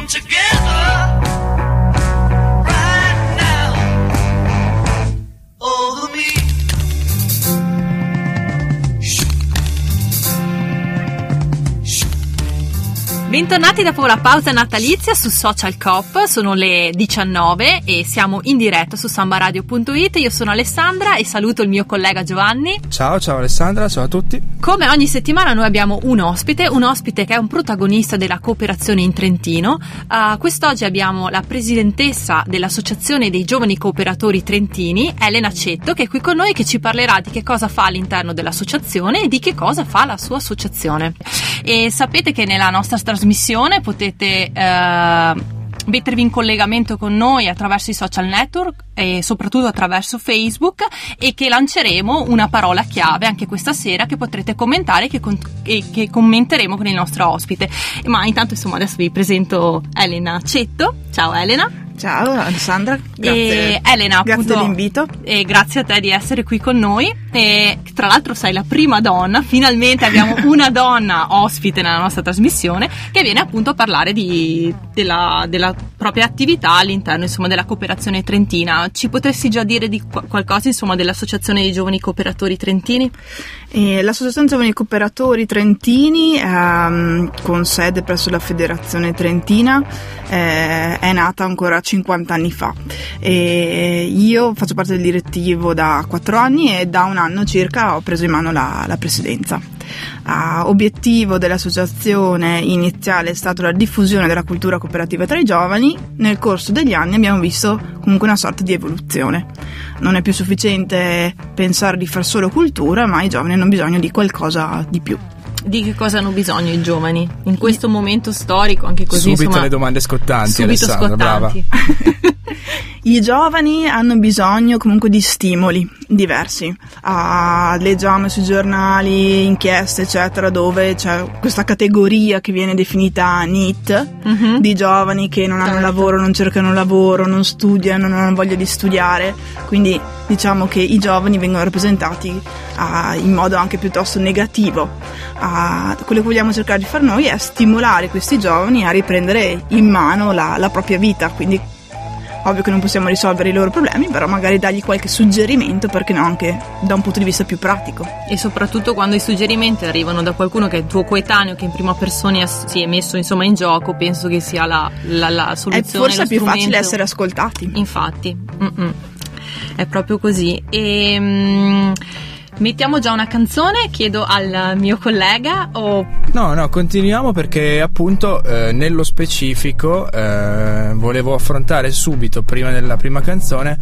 come together. Bentornati dopo la pausa natalizia su Social Cop, sono le 19 e siamo in diretta su sambaradio.it. Io sono Alessandra e saluto il mio collega Giovanni. Ciao, ciao Alessandra, ciao a tutti. Come ogni settimana noi abbiamo un ospite, un ospite che è un protagonista della cooperazione in Trentino. Uh, quest'oggi abbiamo la presidentessa dell'Associazione dei Giovani Cooperatori Trentini, Elena Cetto, che è qui con noi e che ci parlerà di che cosa fa all'interno dell'associazione e di che cosa fa la sua associazione. E sapete che nella nostra trasmissione potete eh, mettervi in collegamento con noi attraverso i social network e soprattutto attraverso Facebook e che lanceremo una parola chiave anche questa sera che potrete commentare e che, con- e che commenteremo con il nostro ospite. Ma intanto insomma adesso vi presento Elena Cetto. Ciao Elena. Ciao Alessandra, grazie, e Elena, grazie appunto, dell'invito. E grazie a te di essere qui con noi. E tra l'altro sei la prima donna, finalmente abbiamo una donna ospite nella nostra trasmissione che viene appunto a parlare di, della, della, propria attività all'interno insomma, della cooperazione trentina. Ci potresti già dire di qualcosa insomma, dell'Associazione dei Giovani Cooperatori Trentini? E L'Associazione Giovani Cooperatori Trentini, ehm, con sede presso la Federazione Trentina, eh, è nata ancora 50 anni fa. E io faccio parte del direttivo da 4 anni e da un anno circa ho preso in mano la, la presidenza. Uh, obiettivo dell'associazione iniziale è stato la diffusione della cultura cooperativa tra i giovani. Nel corso degli anni abbiamo visto comunque una sorta di evoluzione. Non è più sufficiente pensare di far solo cultura, ma i giovani hanno bisogno di qualcosa di più di che cosa hanno bisogno i giovani in questo momento storico, anche così. Subito insomma, le domande scottanti, subito Alessandra, scottanti. I giovani hanno bisogno comunque di stimoli diversi. Ah, leggiamo sui giornali, inchieste, eccetera, dove c'è questa categoria che viene definita NEET Mhm. di giovani che non hanno Certo. lavoro, non cercano lavoro, non studiano, non hanno voglia di studiare. Quindi diciamo che i giovani vengono rappresentati ah, in modo anche piuttosto negativo. Ah, quello che vogliamo cercare di fare noi è stimolare questi giovani a riprendere in mano la, la propria vita. Quindi Ovvio che non possiamo risolvere i loro problemi, però magari dargli qualche suggerimento, perché no, anche da un punto di vista più pratico. E soprattutto quando i suggerimenti arrivano da qualcuno che è tuo coetaneo, che in prima persona si è messo insomma in gioco, penso che sia la, la, la È soluzione. forse lo più facile essere ascoltati. Infatti, mm-mm. è proprio così. E, mm, mettiamo già una canzone, chiedo al mio collega o No, no, continuiamo perché appunto eh, nello specifico eh, volevo affrontare subito, prima della prima canzone,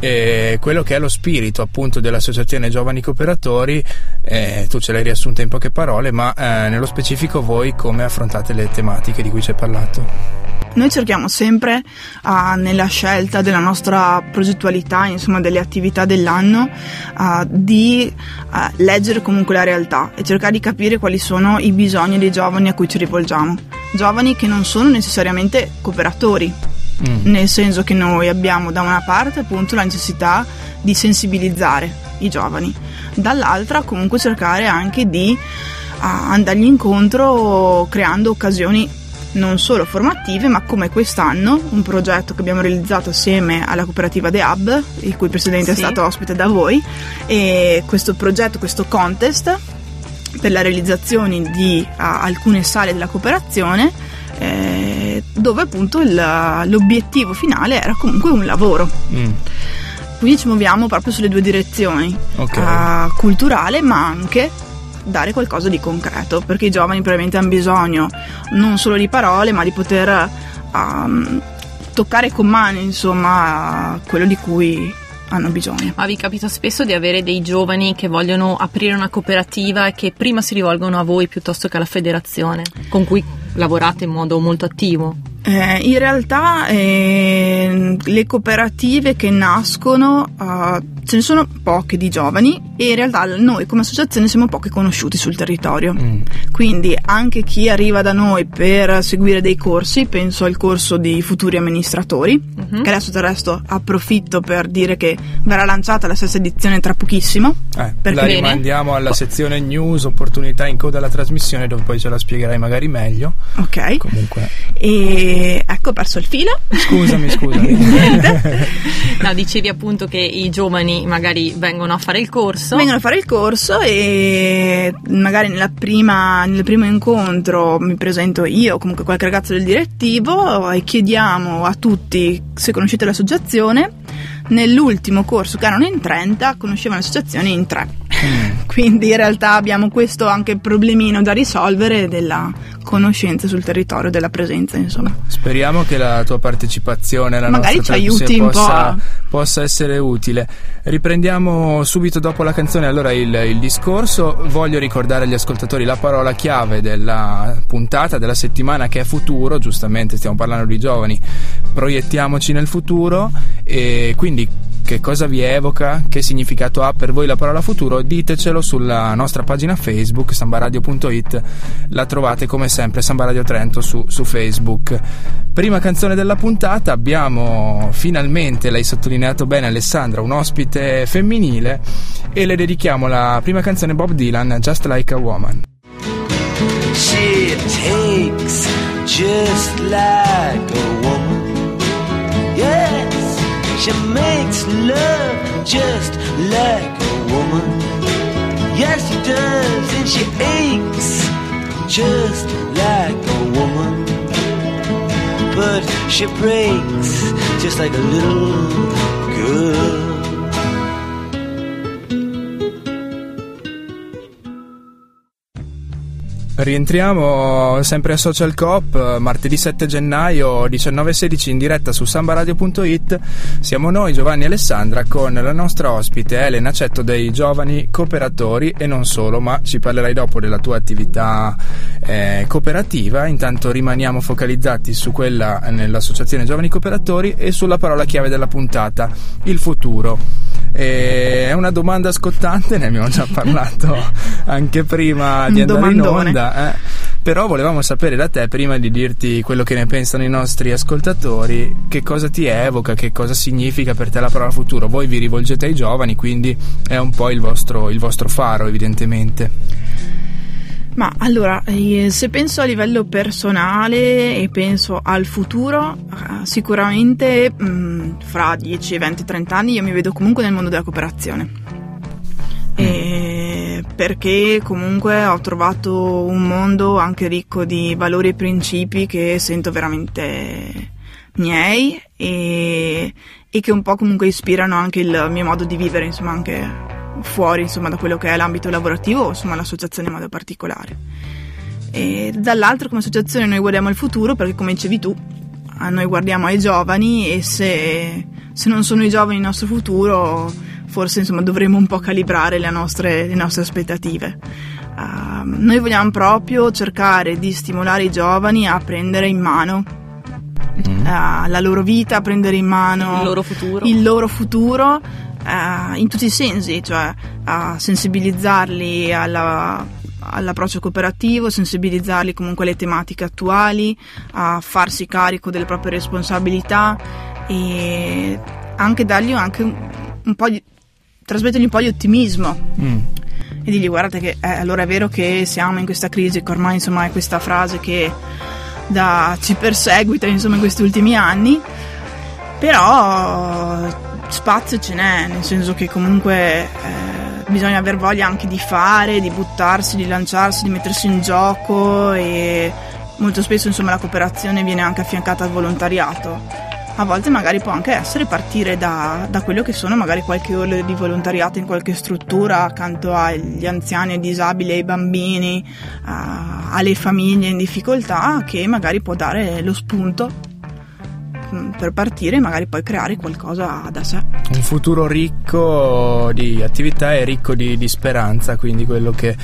eh, quello che è lo spirito appunto dell'Associazione Giovani Cooperatori. Eh, tu ce l'hai riassunta in poche parole, ma eh, nello specifico voi come affrontate le tematiche di cui ci hai parlato? Noi cerchiamo sempre ah, nella scelta della nostra progettualità, insomma delle attività dell'anno, ah, di ah, leggere comunque la realtà e cercare di capire quali sono i bisogni dei giovani a cui ci rivolgiamo. Giovani che non sono necessariamente cooperatori, Mm. nel senso che noi abbiamo da una parte appunto la necessità di sensibilizzare i giovani, dall'altra comunque cercare anche di andargli incontro creando occasioni non solo formative, ma come quest'anno un progetto che abbiamo realizzato assieme alla cooperativa The Hub, il cui presidente è Sì. stato ospite da voi, e questo progetto, questo contest per la realizzazione di alcune sale della cooperazione, eh, dove appunto il- l'obiettivo finale era comunque un lavoro. Mm, Quindi ci muoviamo proprio sulle due direzioni, Ok. ah, culturale ma anche dare qualcosa di concreto, perché i giovani probabilmente hanno bisogno non solo di parole, ma di poter ehm, toccare con mano, insomma, quello di cui hanno bisogno. Ma vi capita spesso di avere dei giovani che vogliono aprire una cooperativa e che prima si rivolgono a voi piuttosto che alla federazione, con cui lavorate in modo molto attivo? Eh, in realtà eh, le cooperative che nascono eh, ce ne sono poche di giovani e in realtà noi come associazione siamo pochi conosciuti sul territorio. mm. Quindi anche chi arriva da noi per seguire dei corsi, penso al corso di futuri amministratori, Mhm. che adesso del resto approfitto per dire che verrà lanciata la stessa edizione tra pochissimo. Eh, la rimandiamo alla sezione news, opportunità in coda alla trasmissione dove poi ce la spiegherai magari meglio. Ok. Comunque, E ecco, ho perso il filo. Scusami, scusami. no, dicevi appunto che i giovani magari vengono a fare il corso. Vengono a fare il corso e magari nella prima, nel primo incontro mi presento io, comunque qualche ragazzo del direttivo e chiediamo a tutti se conoscete l'associazione. Nell'ultimo corso che erano in 30 conoscevano l'associazione in 3. Mm. Quindi in realtà abbiamo questo anche problemino da risolvere della conoscenza sul territorio, della presenza, insomma. Speriamo che la tua partecipazione alla Magari nostra ci aiuti un possa, possa, essere utile. Riprendiamo subito dopo la canzone allora il, il discorso. Voglio ricordare agli ascoltatori la parola chiave della puntata, della settimana che è futuro, giustamente stiamo parlando di giovani, proiettiamoci nel futuro e quindi che cosa vi evoca, che significato ha per voi la parola futuro, ditecelo sulla nostra pagina Facebook sambaradio.it, la trovate come sempre Samba Radio Trento su, su Facebook. Prima canzone della puntata abbiamo finalmente, l'hai sottolineato bene Alessandra, un ospite femminile e le dedichiamo la prima canzone Bob Dylan, Just Like a Woman. She takes just like a woman. She makes love just like a woman. Yes, she does, and she aches just like a woman. But she breaks just like a little girl. Rientriamo sempre a Social Coop, martedì 7 gennaio 19.16 in diretta su sambaradio.it. Siamo noi, Giovanni e Alessandra, con la nostra ospite Elena Cetto dei Giovani Cooperatori e non solo, ma ci parlerai dopo della tua attività eh, cooperativa. Intanto rimaniamo focalizzati su quella nell'Associazione Giovani Cooperatori e sulla parola chiave della puntata, il futuro. E è una domanda scottante, ne abbiamo già parlato anche prima di andare Domandone. in onda eh. Però volevamo sapere da te, prima di dirti quello che ne pensano i nostri ascoltatori, che cosa ti evoca, che cosa significa per te la parola futuro. Voi vi rivolgete ai giovani, quindi è un po' il vostro, il vostro faro, evidentemente. Ma allora, eh, se penso a livello personale e penso al futuro, eh, sicuramente mh, mm, fra 10, 20, 30 anni io mi vedo comunque nel mondo della cooperazione. Mm. E perché comunque ho trovato un mondo anche ricco di valori e principi che sento veramente miei e, e che un po' comunque ispirano anche il mio modo di vivere, insomma anche fuori insomma, da quello che è l'ambito lavorativo insomma l'associazione in modo particolare. E dall'altro come associazione noi guardiamo il futuro perché come dicevi tu, noi guardiamo ai giovani e se, se non sono i giovani il nostro futuro forse insomma, dovremmo un po' calibrare le nostre, le nostre aspettative. Uh, noi vogliamo proprio cercare di stimolare i giovani a prendere in mano uh, la loro vita, a prendere in mano il loro futuro, il loro futuro uh, in tutti i sensi, cioè a sensibilizzarli alla, all'approccio cooperativo, sensibilizzarli comunque alle tematiche attuali, a farsi carico delle proprie responsabilità e anche dargli anche un, un po' di trasmettergli un po' di ottimismo. Mm. E dirgli guardate che eh, allora è vero che siamo in questa crisi, che ormai insomma è questa frase che da, ci perseguita insomma in questi ultimi anni, però spazio ce n'è, nel senso che comunque eh, bisogna aver voglia anche di fare, di buttarsi, di lanciarsi, di mettersi in gioco e molto spesso insomma la cooperazione viene anche affiancata al volontariato. A volte magari può anche essere partire da, da, quello che sono magari qualche ora di volontariato in qualche struttura accanto agli anziani, ai disabili, ai bambini, a, alle famiglie in difficoltà che magari può dare lo spunto per partire e magari poi creare qualcosa da sé. Un futuro ricco di attività e ricco di, di speranza, quindi quello che,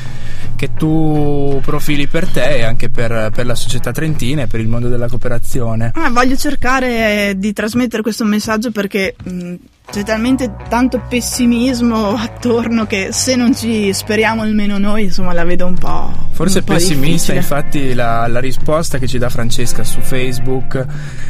che, tu profili per te e anche per, per, la società trentina e per il mondo della cooperazione. Ah, voglio cercare di trasmettere questo messaggio perché... Mh, mm, c'è talmente tanto pessimismo attorno che se non ci speriamo almeno noi, insomma, la vedo un po'. Forse un po pessimista, infatti, la, la, risposta che ci dà Francesca su Facebook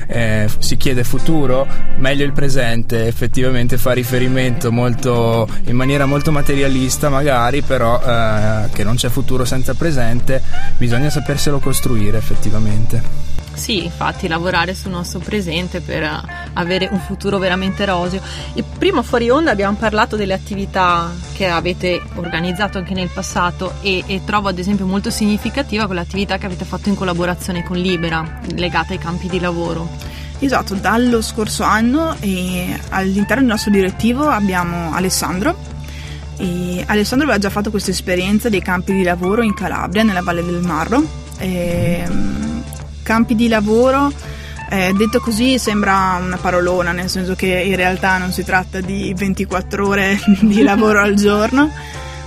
eh, si chiede futuro, meglio il presente. Effettivamente fa riferimento molto, in maniera molto materialista, magari, però eh, che non c'è futuro senza presente, bisogna saperselo costruire effettivamente. Sì, infatti lavorare sul nostro presente per avere un futuro veramente roseo. E prima fuori onda abbiamo parlato delle attività che avete organizzato anche nel passato e, e trovo ad esempio molto significativa quell'attività che avete fatto in collaborazione con Libera legata ai campi di lavoro. Esatto, dallo scorso anno all'interno del nostro direttivo abbiamo Alessandro. E Alessandro aveva già fatto questa esperienza dei campi di lavoro in Calabria, nella Valle del Marro. E, campi di lavoro, eh, detto così sembra una parolona, nel senso che in realtà non si tratta di 24 ore di lavoro al giorno,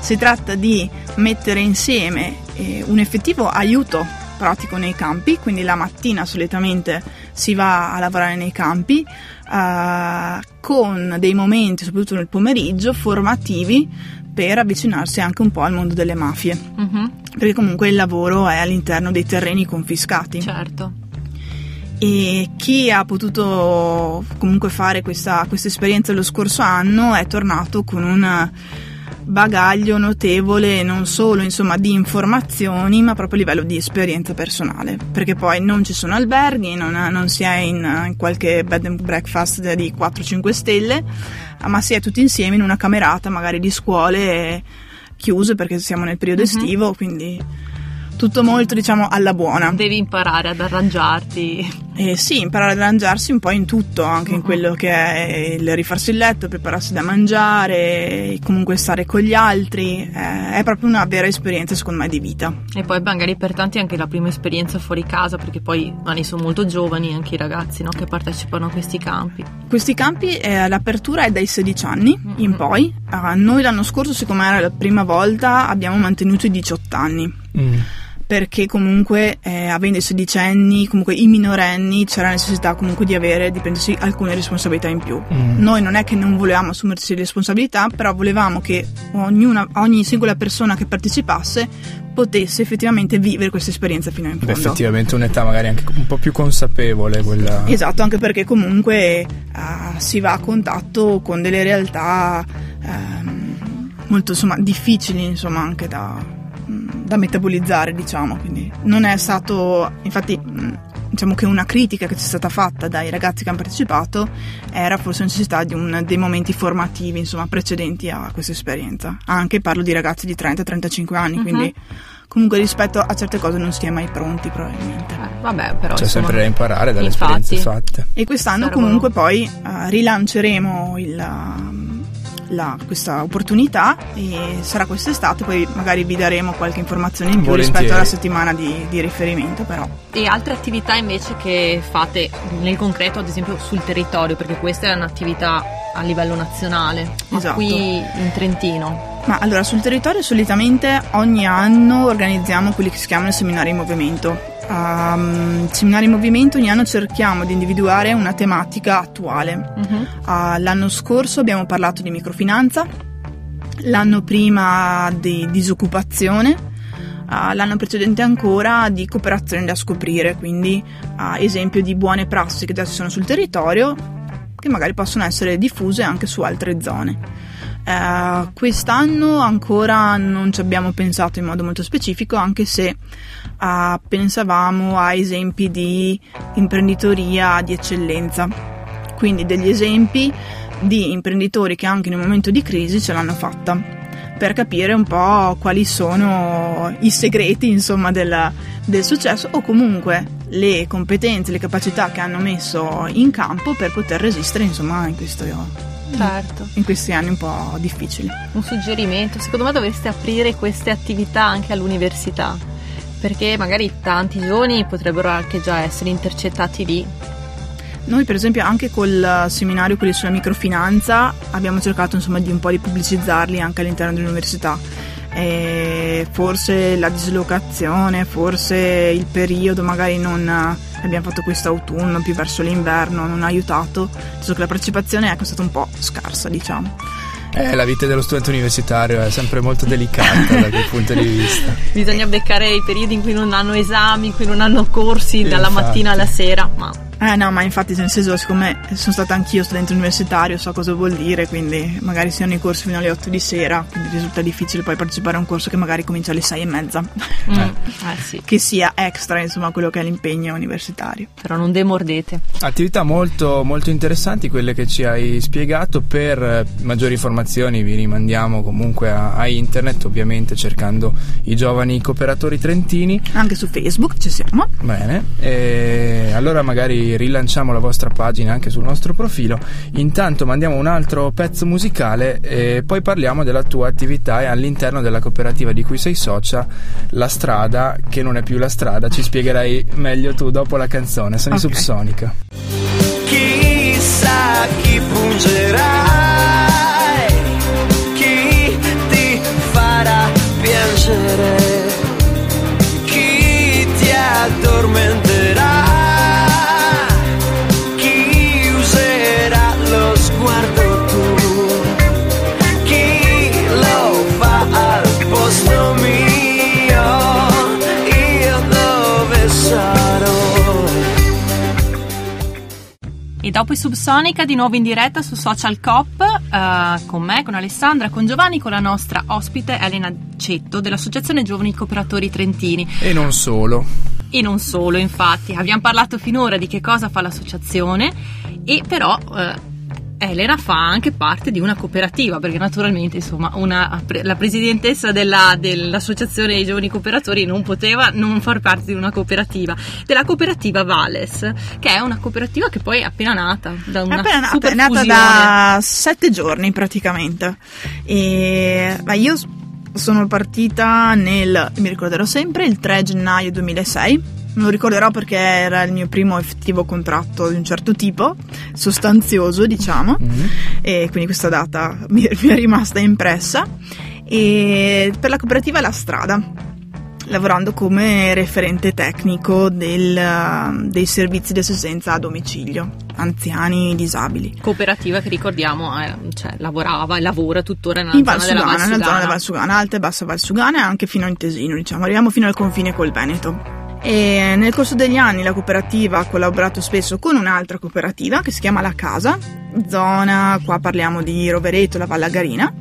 si tratta di mettere insieme eh, un effettivo aiuto pratico nei campi, quindi la mattina solitamente si va a lavorare nei campi eh, con dei momenti, soprattutto nel pomeriggio, formativi per avvicinarsi anche un po' al mondo delle mafie, Mhm, perché comunque il lavoro è all'interno dei terreni confiscati. Certo. E chi ha potuto comunque fare questa, questa esperienza lo scorso anno è tornato con un bagaglio notevole non solo insomma di informazioni ma proprio a livello di esperienza personale perché poi non ci sono alberghi non, non si è in, in qualche bed and breakfast di 4-5 stelle ma si è tutti insieme in una camerata magari di scuole chiuse perché siamo nel periodo Mhm. estivo quindi tutto molto diciamo alla buona Devi imparare ad arrangiarti. eh sì, imparare ad arrangiarsi un po' in tutto, anche in Mhm. quello che è il rifarsi il letto, prepararsi da mangiare, comunque stare con gli altri, eh, è proprio una vera esperienza secondo me di vita. E poi magari per tanti è anche la prima esperienza fuori casa, perché poi magari sono molto giovani anche i ragazzi no, che partecipano a questi campi. Questi campi, eh, l'apertura è dai 16 anni in Mhm. poi, Ah, noi l'anno scorso siccome era la prima volta abbiamo mantenuto i 18 anni. Mm. perché comunque eh, avendo i sedicenni, comunque i minorenni, c'era necessità comunque di avere, di prendersi alcune responsabilità in più. Mm. Noi non è che non volevamo assumerci responsabilità, però volevamo che ognuna, ogni singola persona che partecipasse potesse effettivamente vivere questa esperienza fino in Beh, fondo. effettivamente un'età magari anche un po' più consapevole quella. Esatto, anche perché comunque eh, si va a contatto con delle realtà ehm, molto insomma, difficili insomma, anche da, da metabolizzare, diciamo. Quindi non è stato, infatti, mm, diciamo che una critica che ci è stata fatta dai ragazzi che hanno partecipato era forse la necessità di un, dei momenti formativi insomma, precedenti a questa esperienza. Anche parlo di ragazzi di 30-35 anni, Mhm. quindi comunque rispetto a certe cose non si è mai pronti probabilmente. Eh, vabbè, però C'è sempre da imparare dalle infatti. esperienze fatte. E quest'anno Servono. comunque poi eh, rilanceremo il, um, la- questa opportunità e sarà quest'estate, poi magari vi daremo qualche informazione in più Volentieri. rispetto alla settimana di, di riferimento però. E altre attività invece che fate nel concreto, ad esempio sul territorio, perché questa è un'attività a livello nazionale, ma Esatto. qui in Trentino. Ma allora sul territorio solitamente ogni anno organizziamo quelli che si chiamano seminari in movimento. Um, seminari in movimento ogni anno cerchiamo di individuare una tematica attuale. Mhm. Ah, l'anno scorso abbiamo parlato di microfinanza, l'anno prima di disoccupazione, ah, l'anno precedente ancora di cooperazione da scoprire, quindi ah, esempio di buone prassi che già ci sono sul territorio che magari possono essere diffuse anche su altre zone. Eh, quest'anno ancora non ci abbiamo pensato in modo molto specifico, anche se ah, pensavamo a esempi di imprenditoria di eccellenza, quindi degli esempi di imprenditori che anche in un momento di crisi ce l'hanno fatta per capire un po' quali sono i segreti insomma del, del successo o comunque le competenze, le capacità che hanno messo in campo per poter resistere insomma in, questo, Certo. in questi anni un po' difficili. Un suggerimento, secondo me dovreste aprire queste attività anche all'università, perché magari tanti giovani potrebbero anche già essere intercettati lì. Noi per esempio anche col seminario quelli sulla microfinanza abbiamo cercato insomma di un po' di pubblicizzarli anche all'interno dell'università. E forse la dislocazione, forse il periodo magari non abbiamo fatto questo autunno più verso l'inverno non ha aiutato, visto che la partecipazione è stata un po' scarsa diciamo. Eh, la vita dello studente universitario è sempre molto delicata da quel punto di vista. Bisogna beccare i periodi in cui non hanno esami, in cui non hanno corsi dalla infatti. mattina alla sera, ma Eh no, ma infatti nel senso, siccome sono stata anch'io studente universitario, so cosa vuol dire, quindi magari si hanno i corsi fino alle 8 di sera, quindi risulta difficile poi partecipare a un corso che magari comincia alle 6 e mezza. Mm, eh, sì. Che sia extra, insomma, quello che è l'impegno universitario. Però non demordete. Attività molto, molto interessanti quelle che ci hai spiegato. Per eh, maggiori informazioni vi rimandiamo comunque a, a internet, ovviamente cercando i giovani cooperatori trentini. Anche su Facebook ci siamo. Bene, e allora magari rilanciamo la vostra pagina anche sul nostro profilo. Intanto mandiamo un altro pezzo musicale e poi parliamo della tua attività all'interno della cooperativa di cui sei socia, La Strada, che non è più la strada, ci spiegherai meglio tu dopo la canzone. Sono Ok. i Subsonica. Chissà chi pungerai, chi ti farà piangere, chi ti addormenterà, dopo i Subsonica di nuovo in diretta su Social Cop eh, con me, con Alessandra, con Giovanni, con la nostra ospite Elena Cetto dell'Associazione Giovani Cooperatori Trentini. E non solo. E non solo, infatti, abbiamo parlato finora di che cosa fa l'associazione e però eh, Elena fa anche parte di una cooperativa, perché naturalmente insomma una- la presidentessa della- dell'Associazione dei Giovani Cooperatori non poteva non far parte di una cooperativa, della cooperativa Vales, che è una cooperativa che poi è appena nata, da È una appena nata, è nata da sette giorni praticamente. E ma io sono partita nel, mi ricorderò sempre, il 3 gennaio 2006. Me lo ricorderò perché era il mio primo effettivo contratto di un certo tipo, sostanzioso diciamo, Mhm. e quindi questa data mi, mi è rimasta impressa. E per la cooperativa La Strada, lavorando come referente tecnico del, dei servizi di assistenza a domicilio, anziani, disabili. cooperativa che ricordiamo eh, cioè, lavorava e lavora tuttora nella In zona della Valsugana, nella zona Valsugana. della Valsugana, Alta e Bassa Valsugana e anche fino in Tesino, diciamo, arriviamo fino al confine col Veneto. E nel corso degli anni la cooperativa ha collaborato spesso con un'altra cooperativa che si chiama La Casa, zona, qua parliamo di Rovereto, la Vallagarina,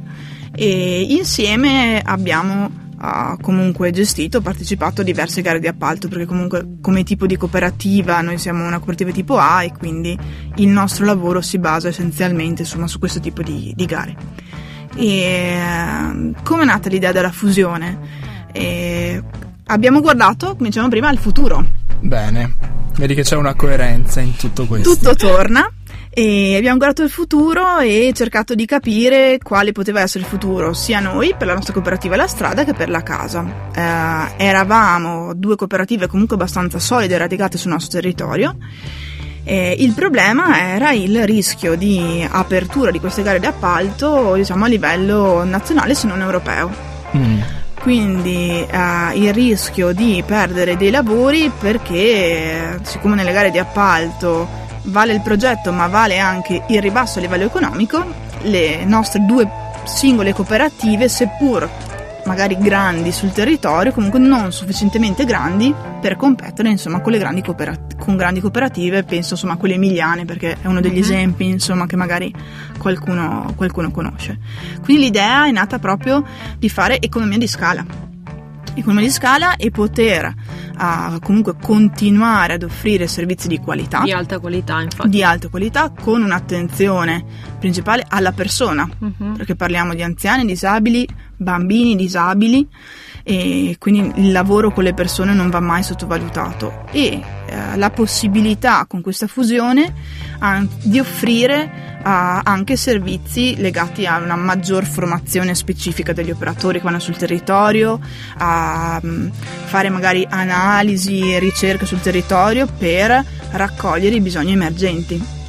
e insieme abbiamo ah, comunque gestito, partecipato a diverse gare di appalto perché comunque come tipo di cooperativa noi siamo una cooperativa tipo A e quindi il nostro lavoro si basa essenzialmente insomma, su questo tipo di, di gare. E ehm, come è nata l'idea della fusione? E abbiamo guardato, come dicevamo prima, al futuro. Bene, vedi che c'è una coerenza in tutto questo. Tutto torna e abbiamo guardato il futuro e cercato di capire quale poteva essere il futuro sia noi per la nostra cooperativa La Strada che per la casa. Eh, eravamo due cooperative comunque abbastanza solide e radicate sul nostro territorio. Eh, il problema era il rischio di apertura di queste gare di appalto diciamo a livello nazionale se non europeo. Mm. Quindi eh, il rischio di perdere dei lavori perché siccome nelle gare di appalto vale il progetto ma vale anche il ribasso a livello economico, le nostre due singole cooperative, seppur magari grandi sul territorio, comunque non sufficientemente grandi per competere insomma con le grandi, coopera- con grandi cooperative, penso insomma a quelle emiliane perché è uno degli Mhm. esempi insomma che magari qualcuno, qualcuno conosce. Quindi l'idea è nata proprio di fare economia di scala. Economia di scala e poter ah, comunque continuare ad offrire servizi di qualità, di alta qualità infatti di alta qualità, con un'attenzione principale alla persona, Mhm. perché parliamo di anziani, disabili, bambini disabili e quindi il lavoro con le persone non va mai sottovalutato. E eh, la possibilità con questa fusione ah, di offrire ah, anche servizi legati a una maggior formazione specifica degli operatori che vanno sul territorio, a mm, fare magari analisi e ricerche sul territorio per raccogliere i bisogni emergenti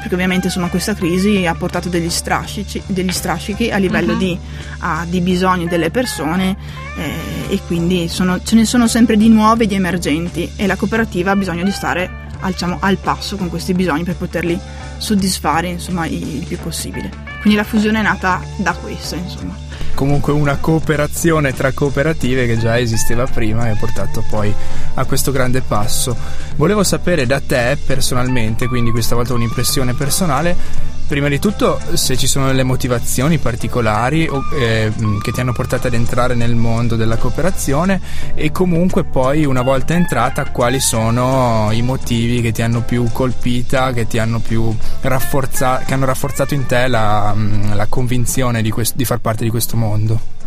perché ovviamente insomma questa crisi ha portato degli strascici, degli strascichi a livello Mhm. di, ah, di bisogni delle persone eh, e quindi sono- ce ne sono sempre di nuove e di emergenti e la cooperativa ha bisogno di stare al, diciamo, al passo con questi bisogni per poterli soddisfare insomma il più possibile. Quindi la fusione è nata da questo insomma. Comunque una cooperazione tra cooperative che già esisteva prima e ha portato poi a questo grande passo. Volevo sapere da te personalmente, quindi questa volta un'impressione personale, Prima di tutto, se ci sono delle motivazioni particolari o, eh, che ti hanno portato ad entrare nel mondo della cooperazione e comunque poi una volta entrata quali sono i motivi che ti hanno più colpita, che ti hanno più rafforzato, che hanno rafforzato in te la, la convinzione di, quest- di far parte di questo mondo.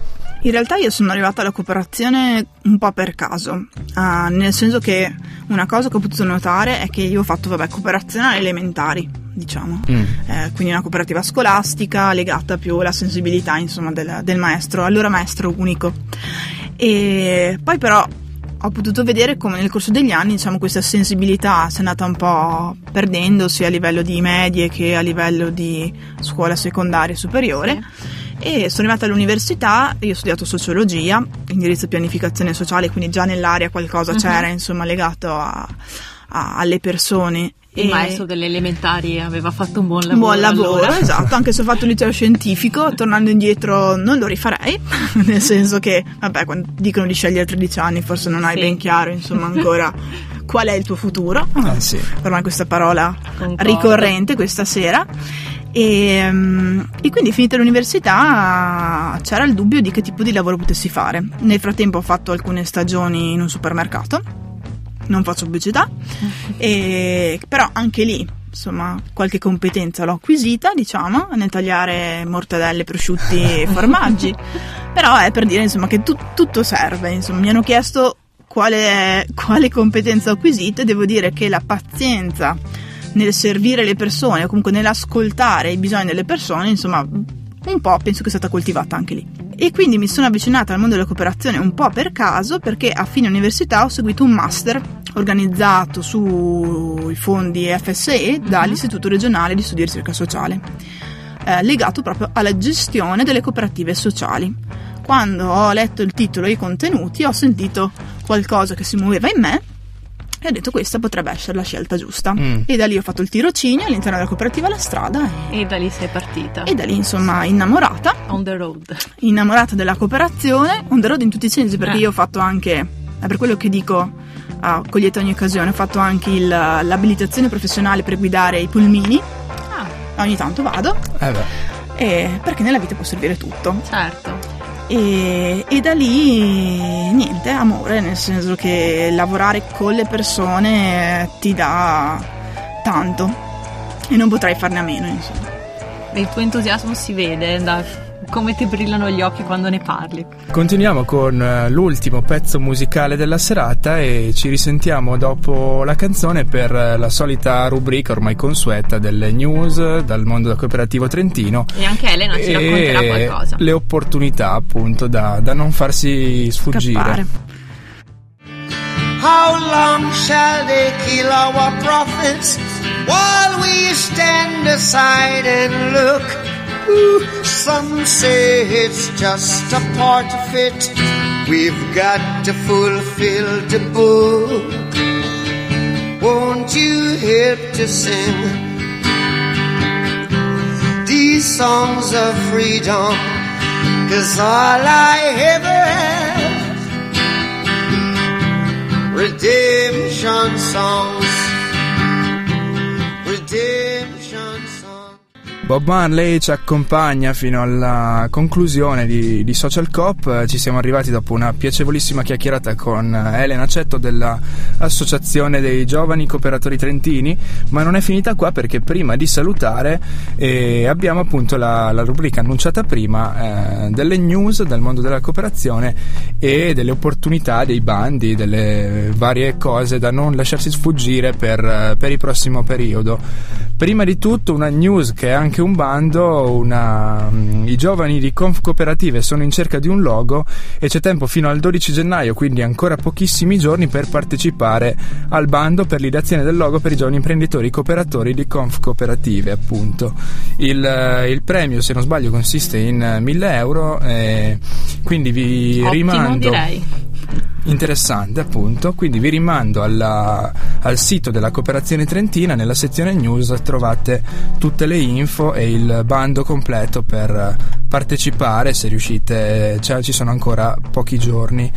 In realtà io sono arrivata alla cooperazione un po' per caso, uh, nel senso che una cosa che ho potuto notare è che io ho fatto vabbè, cooperazione alle elementari, diciamo, mm. eh, quindi una cooperativa scolastica legata più alla sensibilità insomma, del, del maestro, allora maestro unico. E poi però ho potuto vedere come nel corso degli anni diciamo, questa sensibilità si è andata un po' perdendo sia a livello di medie che a livello di scuola secondaria e superiore. Sì e sono arrivata all'università, io ho studiato sociologia, indirizzo pianificazione sociale, quindi già nell'area qualcosa uh-huh. c'era insomma legato a, a, alle persone il maestro delle elementari aveva fatto un buon lavoro. Buon lavoro, allora. esatto, anche se ho fatto il liceo scientifico, tornando indietro non lo rifarei, nel senso che, vabbè, quando dicono di scegliere 13 anni forse non hai sì. ben chiaro, insomma, ancora qual è il tuo futuro. Eh, sì. Per me questa parola Concordo. ricorrente questa sera. E, ehm, e, quindi finita l'università c'era il dubbio di che tipo di lavoro potessi fare. Nel frattempo ho fatto alcune stagioni in un supermercato, non faccio pubblicità, e, però anche lì insomma qualche competenza l'ho acquisita diciamo nel tagliare mortadelle, prosciutti e formaggi. Però è per dire insomma che tu, tutto serve. Insomma mi hanno chiesto quale, quale competenza ho acquisito e devo dire che la pazienza nel servire le persone o comunque nell'ascoltare i bisogni delle persone, insomma, un po' penso che sia stata coltivata anche lì. E quindi mi sono avvicinata al mondo della cooperazione un po' per caso perché a fine università ho seguito un master organizzato sui fondi FSE dall'Istituto regionale di studi e ricerca sociale, eh, legato proprio alla gestione delle cooperative sociali. Quando ho letto il titolo e i contenuti ho sentito qualcosa che si muoveva in me e ho detto questa potrebbe essere la scelta giusta. Mm. E da lì ho fatto il tirocinio all'interno della cooperativa La Strada. E... e da lì sei partita. E da lì insomma innamorata. On the road. Innamorata della cooperazione, on the road in tutti i sensi perché eh. io ho fatto anche, è per quello che dico uh, cogliete ogni occasione, ho fatto anche il, l'abilitazione professionale per guidare i pulmini. Ah. Ogni tanto vado. Eh beh. E perché nella vita può servire tutto. Certo. E, e, da lì niente, amore, nel senso che lavorare con le persone ti dà tanto e non potrai farne a meno, insomma. Il tuo entusiasmo si vede da come ti brillano gli occhi quando ne parli. Continuiamo con eh, l'ultimo pezzo musicale della serata e ci risentiamo dopo la canzone per eh, la solita rubrica ormai consueta delle news dal mondo del cooperativo trentino. E anche Elena ci racconterà qualcosa. Le opportunità appunto da, da non farsi sfuggire. Scappare. How long shall they kill our prophets while we stand aside and look? Some say it's just a part of it. We've got to fulfill the book. Won't you help to sing these songs of freedom? Cause all I ever have, redemption songs, Bob Marley ci accompagna fino alla conclusione di, di, Social Cop. Ci siamo arrivati dopo una piacevolissima chiacchierata con Elena Cetto dell'Associazione dei Giovani Cooperatori Trentini, ma non è finita qua perché prima di salutare eh, abbiamo appunto la, la, rubrica annunciata prima eh, delle news dal mondo della cooperazione e delle opportunità, dei bandi, delle varie cose da non lasciarsi sfuggire per, per il prossimo periodo. Prima di tutto una news che è anche un bando, una, um, i giovani di Conf Cooperative sono in cerca di un logo e c'è tempo fino al 12 gennaio, quindi ancora pochissimi giorni per partecipare al bando per l'ideazione del logo per i giovani imprenditori cooperatori di Conf Cooperative appunto. Il, uh, il premio se non sbaglio consiste in 1000 euro, eh, quindi vi Ottimo, rimando... Direi interessante appunto, quindi vi rimando alla, al sito della Cooperazione Trentina, nella sezione news trovate tutte le info e il bando completo per partecipare se riuscite, cioè, ci sono ancora pochi giorni.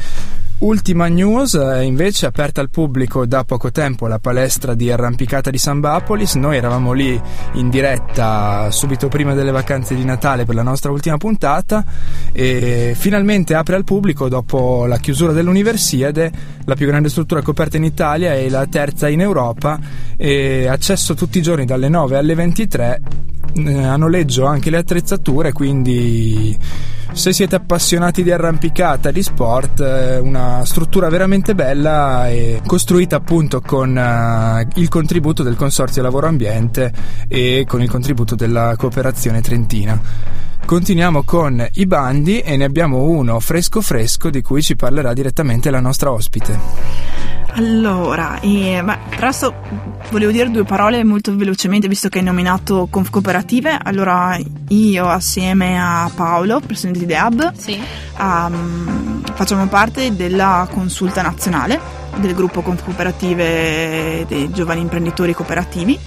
Ultima news, eh, invece aperta al pubblico da poco tempo la palestra di arrampicata di San Bapolis, noi eravamo lì in diretta subito prima delle vacanze di Natale per la nostra ultima puntata e finalmente apre al pubblico dopo la chiusura dell'Universiade, la più grande struttura coperta in Italia e la terza in Europa. E accesso tutti i giorni dalle 9 alle 23 eh, a noleggio anche le attrezzature quindi se siete appassionati di arrampicata, di sport, è una struttura veramente bella e costruita appunto con uh, il contributo del Consorzio Lavoro Ambiente e con il contributo della cooperazione trentina. Continuiamo con i bandi e ne abbiamo uno fresco fresco di cui ci parlerà direttamente la nostra ospite. Allora, eh, beh, adesso volevo dire due parole molto velocemente visto che hai nominato Conf Cooperative. Allora, io assieme a Paolo, presidente di DEAB, Sì. um, facciamo parte della consulta nazionale del gruppo Conf Cooperative dei giovani imprenditori cooperativi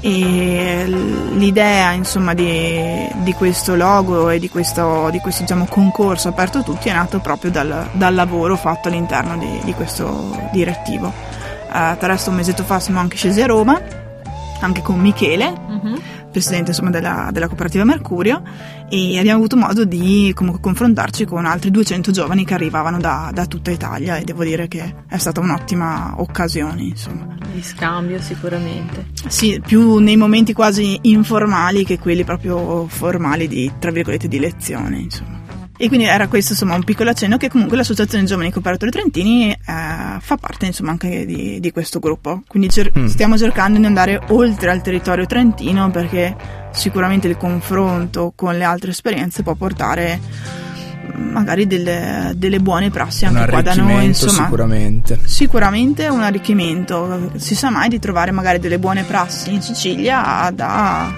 e l'idea insomma di, di questo logo e di questo, di questo diciamo, concorso aperto a tutti è nato proprio dal, dal lavoro fatto all'interno di, di questo direttivo. Uh, tra l'altro un mesetto fa siamo anche scesi a Roma, anche con Michele, Mhm. Presidente insomma, della, della cooperativa Mercurio e abbiamo avuto modo di comunque confrontarci con altri 200 giovani che arrivavano da, da tutta Italia e devo dire che è stata un'ottima occasione insomma. Di scambio sicuramente. Sì, più nei momenti quasi informali che quelli proprio formali di, tra virgolette, di lezione, insomma. E quindi era questo, insomma, un piccolo accenno che comunque l'Associazione Giovani Cooperatori Trentini eh, fa parte, insomma, anche di, di questo gruppo. Quindi cer- Mm. stiamo cercando di andare oltre al territorio trentino perché sicuramente il confronto con le altre esperienze può portare magari delle, delle buone prassi anche qua da noi, insomma. sicuramente. Sicuramente un arricchimento, si sa mai di trovare magari delle buone prassi in Sicilia da,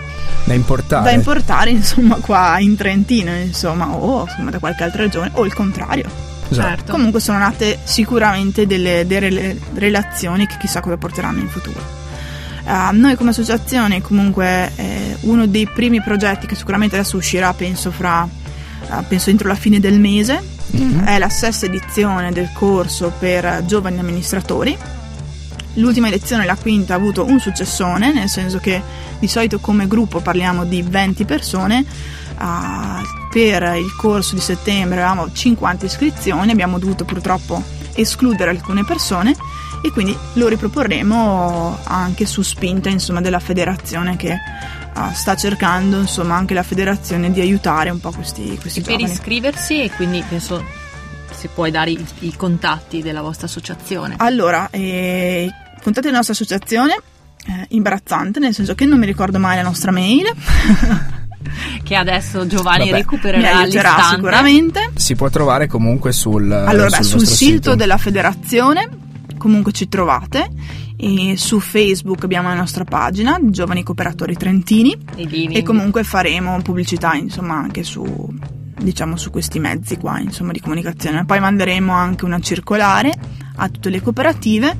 Da importare. da importare insomma qua in Trentino insomma o insomma, da qualche altra regione o il contrario. Esatto. Certo. Comunque sono nate sicuramente delle, delle relazioni che chissà cosa porteranno in futuro. Eh, noi come associazione comunque eh, uno dei primi progetti che sicuramente adesso uscirà penso fra penso entro la fine del mese Mhm. è la sesta edizione del corso per giovani amministratori. L'ultima edizione, la quinta, ha avuto un successone, nel senso che di solito come gruppo parliamo di 20 persone. Ah, per il corso di settembre avevamo 50 iscrizioni, abbiamo dovuto purtroppo escludere alcune persone e quindi lo riproporremo anche su spinta insomma, della federazione che ah, sta cercando insomma, anche la federazione di aiutare un po' questi, questi Per giovani. iscriversi e quindi penso se puoi dare i, i contatti della vostra associazione. Allora, eh, contate la nostra associazione, eh, imbarazzante, nel senso che non mi ricordo mai la nostra mail, Che adesso Giovanni Vabbè. recupererà all'istante. sicuramente. Si può trovare comunque sul, Allora, beh, sul sul vostro sito, della federazione comunque ci trovate. E su Facebook abbiamo la nostra pagina Giovani Cooperatori Trentini. E e comunque faremo pubblicità insomma anche su diciamo su questi mezzi qua insomma di comunicazione. Poi manderemo anche una circolare a tutte le cooperative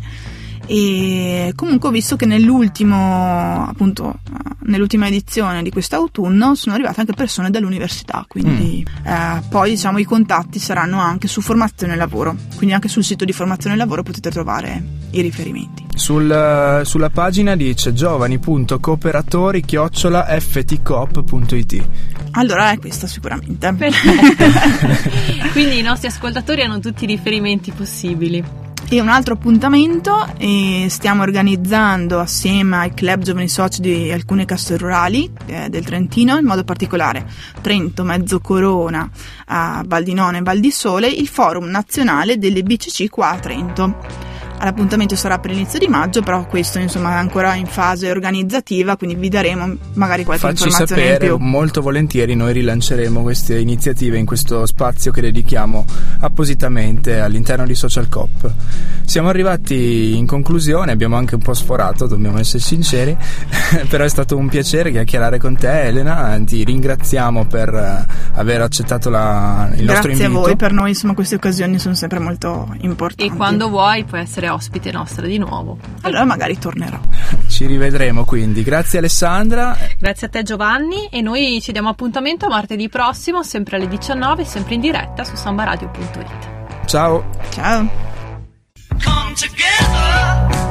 e comunque ho visto che nell'ultimo appunto nell'ultima edizione di quest'autunno sono arrivate anche persone dall'università quindi eh, poi diciamo i contatti saranno anche su formazione e lavoro. Quindi anche sul sito di formazione e lavoro potete trovare i riferimenti. Sul, sulla pagina dice giovani.cooperatori chiocciola ftcop.it allora è questa sicuramente. Quindi i nostri ascoltatori hanno tutti i riferimenti possibili. E un altro appuntamento, eh, stiamo organizzando assieme ai club giovani soci di alcune casse rurali eh, del Trentino, in modo particolare Trento, Mezzocorona, a Val di Nona e Val di Sole, il forum nazionale delle BCC qua a Trento. L'appuntamento sarà per l'inizio di maggio, però questo insomma è ancora in fase organizzativa, quindi vi daremo magari qualche Facci informazione sapere, in più. molto volentieri noi rilanceremo queste iniziative in questo spazio che dedichiamo appositamente all'interno di Social Cop. Siamo arrivati in conclusione, abbiamo anche un po' sforato, dobbiamo essere sinceri, però è stato un piacere chiacchierare con te Elena, ti ringraziamo per eh, aver accettato la- il nostro Grazie a invito. voi, per noi insomma queste occasioni sono sempre molto importanti. E quando vuoi puoi essere ospite nostra di nuovo. Allora magari tornerò. Ci rivedremo quindi. Grazie Alessandra. Grazie a te Giovanni e noi ci diamo appuntamento martedì prossimo, sempre alle 19, sempre in diretta su sambaradio.it. Ciao. Ciao! Come together.